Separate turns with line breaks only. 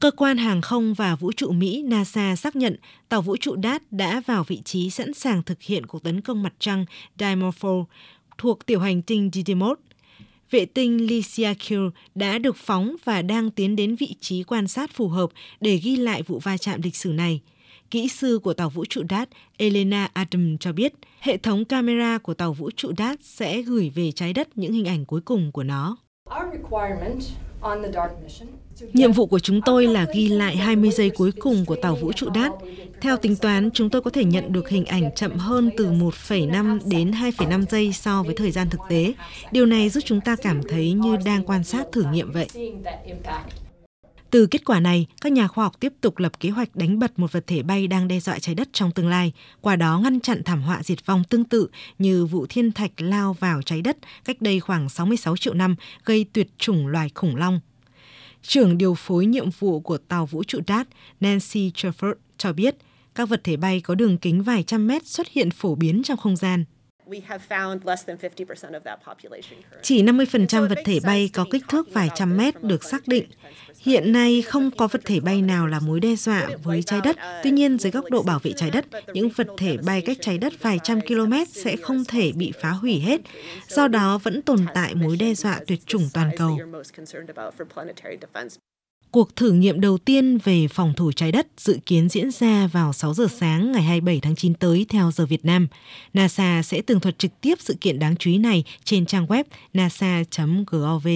Cơ quan hàng không và vũ trụ Mỹ NASA xác nhận tàu vũ trụ DART đã vào vị trí sẵn sàng thực hiện cuộc tấn công mặt trăng Dimorphos thuộc tiểu hành tinh Didymos. Vệ tinh Lysiakil đã được phóng và đang tiến đến vị trí quan sát phù hợp để ghi lại vụ va chạm lịch sử này. Kỹ sư của tàu vũ trụ DART Elena Adam cho biết, hệ thống camera của tàu vũ trụ DART sẽ gửi về trái đất những hình ảnh cuối cùng của nó. Nhiệm vụ của chúng tôi là ghi lại 20 giây cuối cùng của tàu vũ trụ đát. Theo tính toán, chúng tôi có thể nhận được hình ảnh chậm hơn từ 1,5 đến 2,5 giây so với thời gian thực tế. Điều này giúp chúng ta cảm thấy như đang quan sát thử nghiệm vậy. Từ kết quả này, các nhà khoa học tiếp tục lập kế hoạch đánh bật một vật thể bay đang đe dọa trái đất trong tương lai, qua đó ngăn chặn thảm họa diệt vong tương tự như vụ thiên thạch lao vào trái đất cách đây khoảng 66 triệu năm gây tuyệt chủng loài khủng long. Trưởng điều phối nhiệm vụ của tàu vũ trụ DART Nancy Trafford cho biết, các vật thể bay có đường kính vài trăm mét xuất hiện phổ biến trong không gian. Chỉ 50% vật thể bay có kích thước vài trăm mét được xác định. Hiện nay không có vật thể bay nào là mối đe dọa với trái đất. Tuy nhiên, dưới góc độ bảo vệ trái đất, những vật thể bay cách trái đất vài trăm km sẽ không thể bị phá hủy hết. Do đó vẫn tồn tại mối đe dọa tuyệt chủng toàn cầu. Cuộc thử nghiệm đầu tiên về phòng thủ trái đất dự kiến diễn ra vào 6 giờ sáng ngày 27 tháng 9 tới theo giờ Việt Nam. NASA sẽ tường thuật trực tiếp sự kiện đáng chú ý này trên trang web nasa.gov.